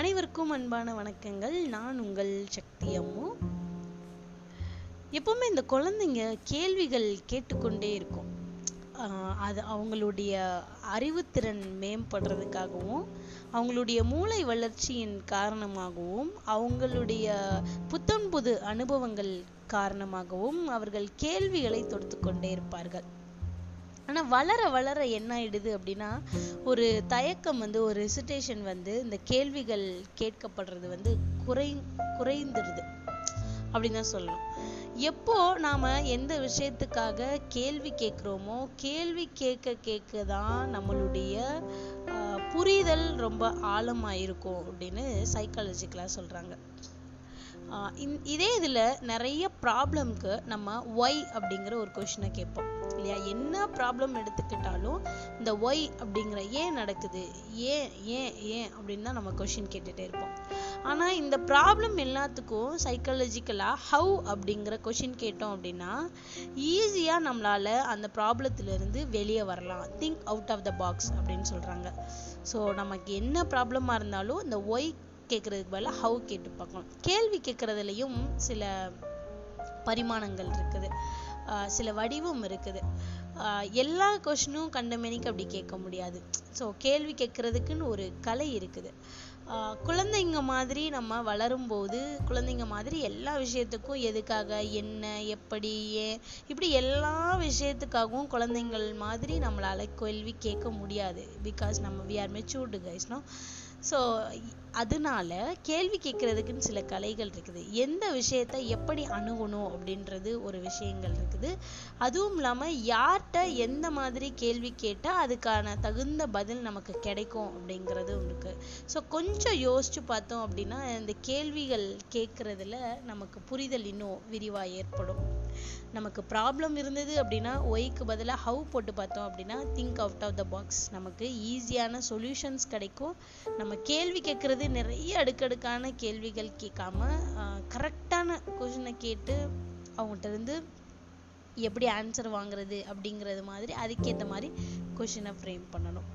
அனைவருக்கும் அன்பான வணக்கங்கள். நான் உங்கள் சக்தி அம்மு. எப்பவுமே இந்த குழந்தைங்க கேள்விகள் கேட்டுக்கொண்டே இருக்கும். அது அவங்களுடைய அறிவுத்திறன் மேம்படுறதுக்காகவும் அவங்களுடைய மூளை வளர்ச்சியின் காரணமாகவும் அவங்களுடைய புத்தம் புது அனுபவங்கள் காரணமாகவும் அவர்கள் கேள்விகளை தொடுத்து கொண்டே இருப்பார்கள். ஆனா வளர வளர என்ன ஆயிடுது அப்படின்னா ஒரு தயக்கம் வந்து ஒரு ரெசிடேஷன் வந்து இந்த கேள்விகள் கேட்கப்படுறது வந்து குறை குறைந்துடுது அப்படின்னு தான் சொல்லணும். எப்போ நாம எந்த விஷயத்துக்காக கேள்வி கேட்குறோமோ கேள்வி கேட்க கேட்க தான் நம்மளுடைய புரிதல் ரொம்ப ஆழமாயிருக்கும் அப்படின்னு சைக்காலஜிக்கலாக சொல்கிறாங்க இதே இதுல நிறைய ப்ராப்ளம்க்கு நம்ம ஒய் அப்படிங்கிற ஒரு கொஷினை கேட்போம். இல்லையா? என்ன ப்ராப்ளம் எடுத்துக்கிட்டாலும் இந்த ஒய் அப்படிங்கிற ஏன் நடக்குது? ஏன் ஏன் ஏன் அப்படின்னு தான் நம்ம கொஷின் கேட்டுட்டே இருப்போம். ஆனா இந்த ப்ராப்ளம் எல்லாத்துக்கும் சைக்காலஜிக்கலா ஹவு அப்படிங்கிற கொஷின் கேட்டோம் அப்படின்னா ஈஸியா நம்மளால அந்த ப்ராப்ளத்துல இருந்து வெளியே வரலாம். Think out of the box அப்படின்னு சொல்றாங்க. ஸோ நமக்கு என்ன ப்ராப்ளமா இருந்தாலும் இந்த ஒய் கேட்கறதுக்கு பதிலாக ஹவு கேட்டு பார்க்கணும். கேள்வி கேட்கறதுலயும் சில பரிமாணங்கள் இருக்குது. ஆஹ் சில வடிவம் இருக்குது. ஆஹ் எல்லா கொஷினும் கண்டமேனிக்கு அப்படி கேட்க முடியாது. ஸோ கேள்வி கேட்கறதுக்குன்னு ஒரு கலை இருக்குது. ஆஹ் குழந்தைங்க மாதிரி நம்ம வளரும்போது குழந்தைங்க மாதிரி எல்லா விஷயத்துக்கும் எதுக்காக என்ன எப்படி ஏன் இப்படி எல்லா விஷயத்துக்காகவும் குழந்தைங்கள் மாதிரி நம்மளால கேள்வி கேட்க முடியாது. பிகாஸ் நம்ம வி ஆர் மெச்சூர்டு கைஸ்னோ ஸோ அதனால கேள்வி கேட்கறதுக்குன்னு சில கலைகள் இருக்குது. எந்த விஷயத்த எப்படி அணுகணும் அப்படின்றது ஒரு விஷயங்கள் இருக்குது. அதுவும் இல்லாமல் யார்கிட்ட எந்த மாதிரி கேள்வி கேட்டால் அதுக்கான தகுந்த பதில் நமக்கு கிடைக்கும் அப்படிங்கிறதும் இருக்கு. ஸோ கொஞ்சம் யோசிச்சு பார்த்தோம் அப்படின்னா இந்த கேள்விகள் கேட்கறதுல நமக்கு புரிதல் இன்னும் விரிவாக ஏற்படும். நமக்கு ப்ராப்ளம் இருந்தது அப்படின்னா ஒய்க்கு பதிலா ஹவு போட்டு பார்த்தோம் அப்படின்னா think out of the box நமக்கு ஈஸியான சொல்யூஷன்ஸ் கிடைக்கும். நம்ம கேள்வி கேட்கறது நிறைய அடுக்கடுக்கான கேள்விகள் கேட்காம கரெக்டான கொஷினை கேட்டு அவங்ககிட்ட இருந்து எப்படி ஆன்சர் வாங்குறது அப்படிங்கிறது மாதிரி அதுக்கேற்ற மாதிரி கொஷினை ஃப்ரேம் பண்ணணும்.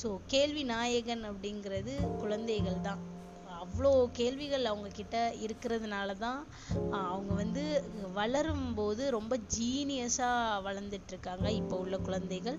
ஸோ கேள்வி நாயகன் அப்படிங்கிறது குழந்தைகள் தான். அவ்வளோ கேள்விகள் அவங்க கிட்ட இருக்கிறதுனால தான் ஆஹ் அவங்க வந்து வளரும்போது ரொம்ப ஜீனியஸா வளர்ந்துட்டு இருக்காங்க. இப்போ உள்ள குழந்தைகள்.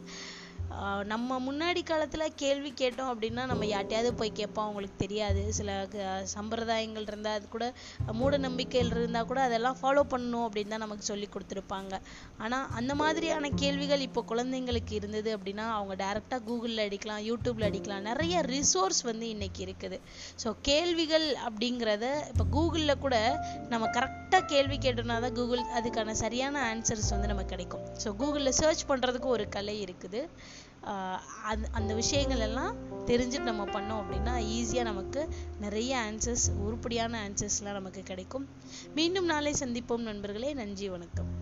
நம்ம முன்னாடி காலத்துல கேள்வி கேட்டோம் அப்படின்னா நம்ம யார்ட்டையாவது போய் கேட்போம் அவங்களுக்கு தெரியாது. சில க- சம்பிரதாயங்கள் இருந்தா அது கூட மூட நம்பிக்கைகள் இருந்தா கூட அதெல்லாம் ஃபாலோ பண்ணணும் அப்படின்னு தான் நமக்கு சொல்லி கொடுத்துருப்பாங்க. ஆனா அந்த மாதிரியான கேள்விகள் இப்போ குழந்தைங்களுக்கு இருந்தது அப்படின்னா அவங்க டைரக்டா கூகுளில் அடிக்கலாம் யூடியூப்ல அடிக்கலாம். நிறைய ரிசோர்ஸ் வந்து இன்னைக்கு இருக்குது. ஸோ கேள்விகள் அப்படிங்கிறத இப்போ கூகுளில் கூட நம்ம கரெக்டாக கேள்வி கேட்டோம்னா தான் கூகுள் அதுக்கான சரியான ஆன்சர்ஸ் வந்து நமக்கு கிடைக்கும். ஸோ கூகுளில் சர்ச் பண்ணுறதுக்கு ஒரு கலை இருக்குது. ஆஹ் அந்த அந்த விஷயங்கள் எல்லாம் தெரிஞ்சுட்டு நம்ம பண்ணோம் அப்படின்னா ஈஸியா நமக்கு நிறைய ஆன்சர்ஸ் உருப்படியான ஆன்சர்ஸ்லாம் நமக்கு கிடைக்கும். மீண்டும் நாளை சந்திப்போம் நண்பர்களே. நன்றி வணக்கம்.